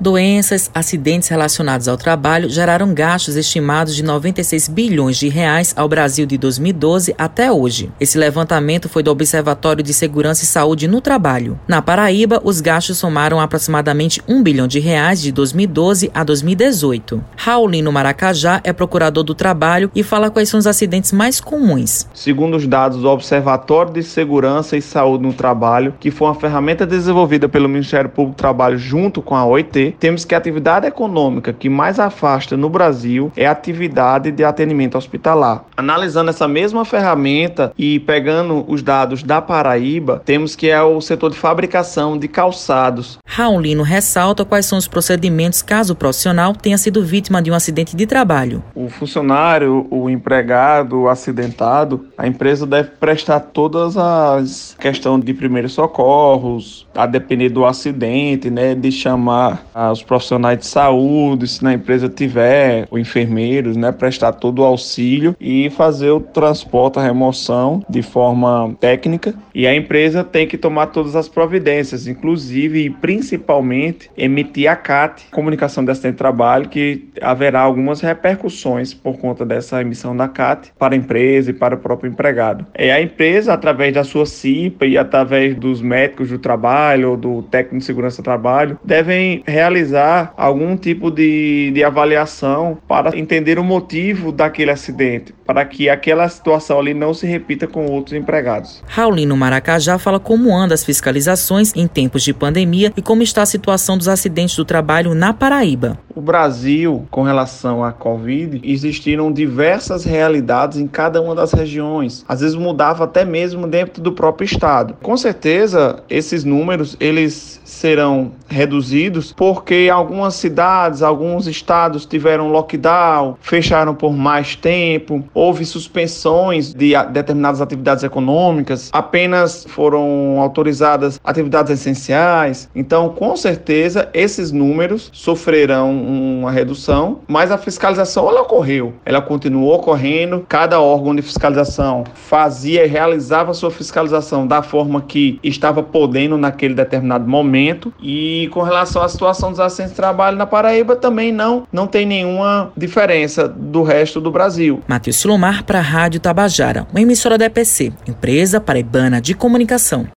Doenças, acidentes relacionados ao trabalho geraram gastos estimados de 96 bilhões de reais ao Brasil de 2012 até hoje. Esse levantamento foi do Observatório de Segurança e Saúde no Trabalho. Na Paraíba, os gastos somaram aproximadamente 1 bilhão de reais de 2012 a 2018. Raulino Maracajá é procurador do trabalho e fala quais são os acidentes mais comuns. Segundo os dados do Observatório de Segurança e Saúde no Trabalho, que foi uma ferramenta desenvolvida pelo Ministério Público do Trabalho junto com a OIT, temos que a atividade econômica que mais afasta no Brasil é a atividade de atendimento hospitalar. Analisando essa mesma ferramenta e pegando os dados da Paraíba, temos que é o setor de fabricação de calçados. Raulino ressalta quais são os procedimentos caso o profissional tenha sido vítima de um acidente de trabalho. O funcionário, o empregado, o acidentado, a empresa deve prestar todas as questões de primeiros socorros, a depender do acidente, né, de chamar os profissionais de saúde, se na empresa tiver, o enfermeiros, né, prestar todo o auxílio e fazer o transporte, a remoção de forma técnica. E a empresa tem que tomar todas as providências, inclusive e principalmente emitir a CAT, Comunicação de Acidente de Trabalho, que haverá algumas repercussões por conta dessa emissão da CAT para a empresa e para o próprio empregado. É a empresa, através da sua CIPA e através dos médicos do trabalho ou do técnico de segurança do trabalho, devem realizar algum tipo de, de avaliação para entender o motivo daquele acidente, para que aquela situação ali não se repita com outros empregados. Raulino Maracajá fala como andam as fiscalizações em tempos de pandemia e como está a situação dos acidentes do trabalho na Paraíba. O Brasil, com relação à Covid, existiram diversas realidades em cada uma das regiões. Às vezes mudava até mesmo dentro do próprio estado. Com certeza, esses números eles serão reduzidos porque algumas cidades, alguns estados tiveram lockdown, fecharam por mais tempo, houve suspensões de determinadas atividades econômicas, apenas foram autorizadas atividades essenciais. Então, com certeza, esses números sofrerão uma redução, mas a fiscalização ela ocorreu, ela continuou ocorrendo. Cada órgão de fiscalização fazia e realizava sua fiscalização da forma que estava podendo naquele determinado momento. E com relação à situação dos acidentes de trabalho na Paraíba, também não, não tem nenhuma diferença do resto do Brasil. Matheus Silomar para a Rádio Tabajara, uma emissora da EPC, empresa paraibana de comunicação.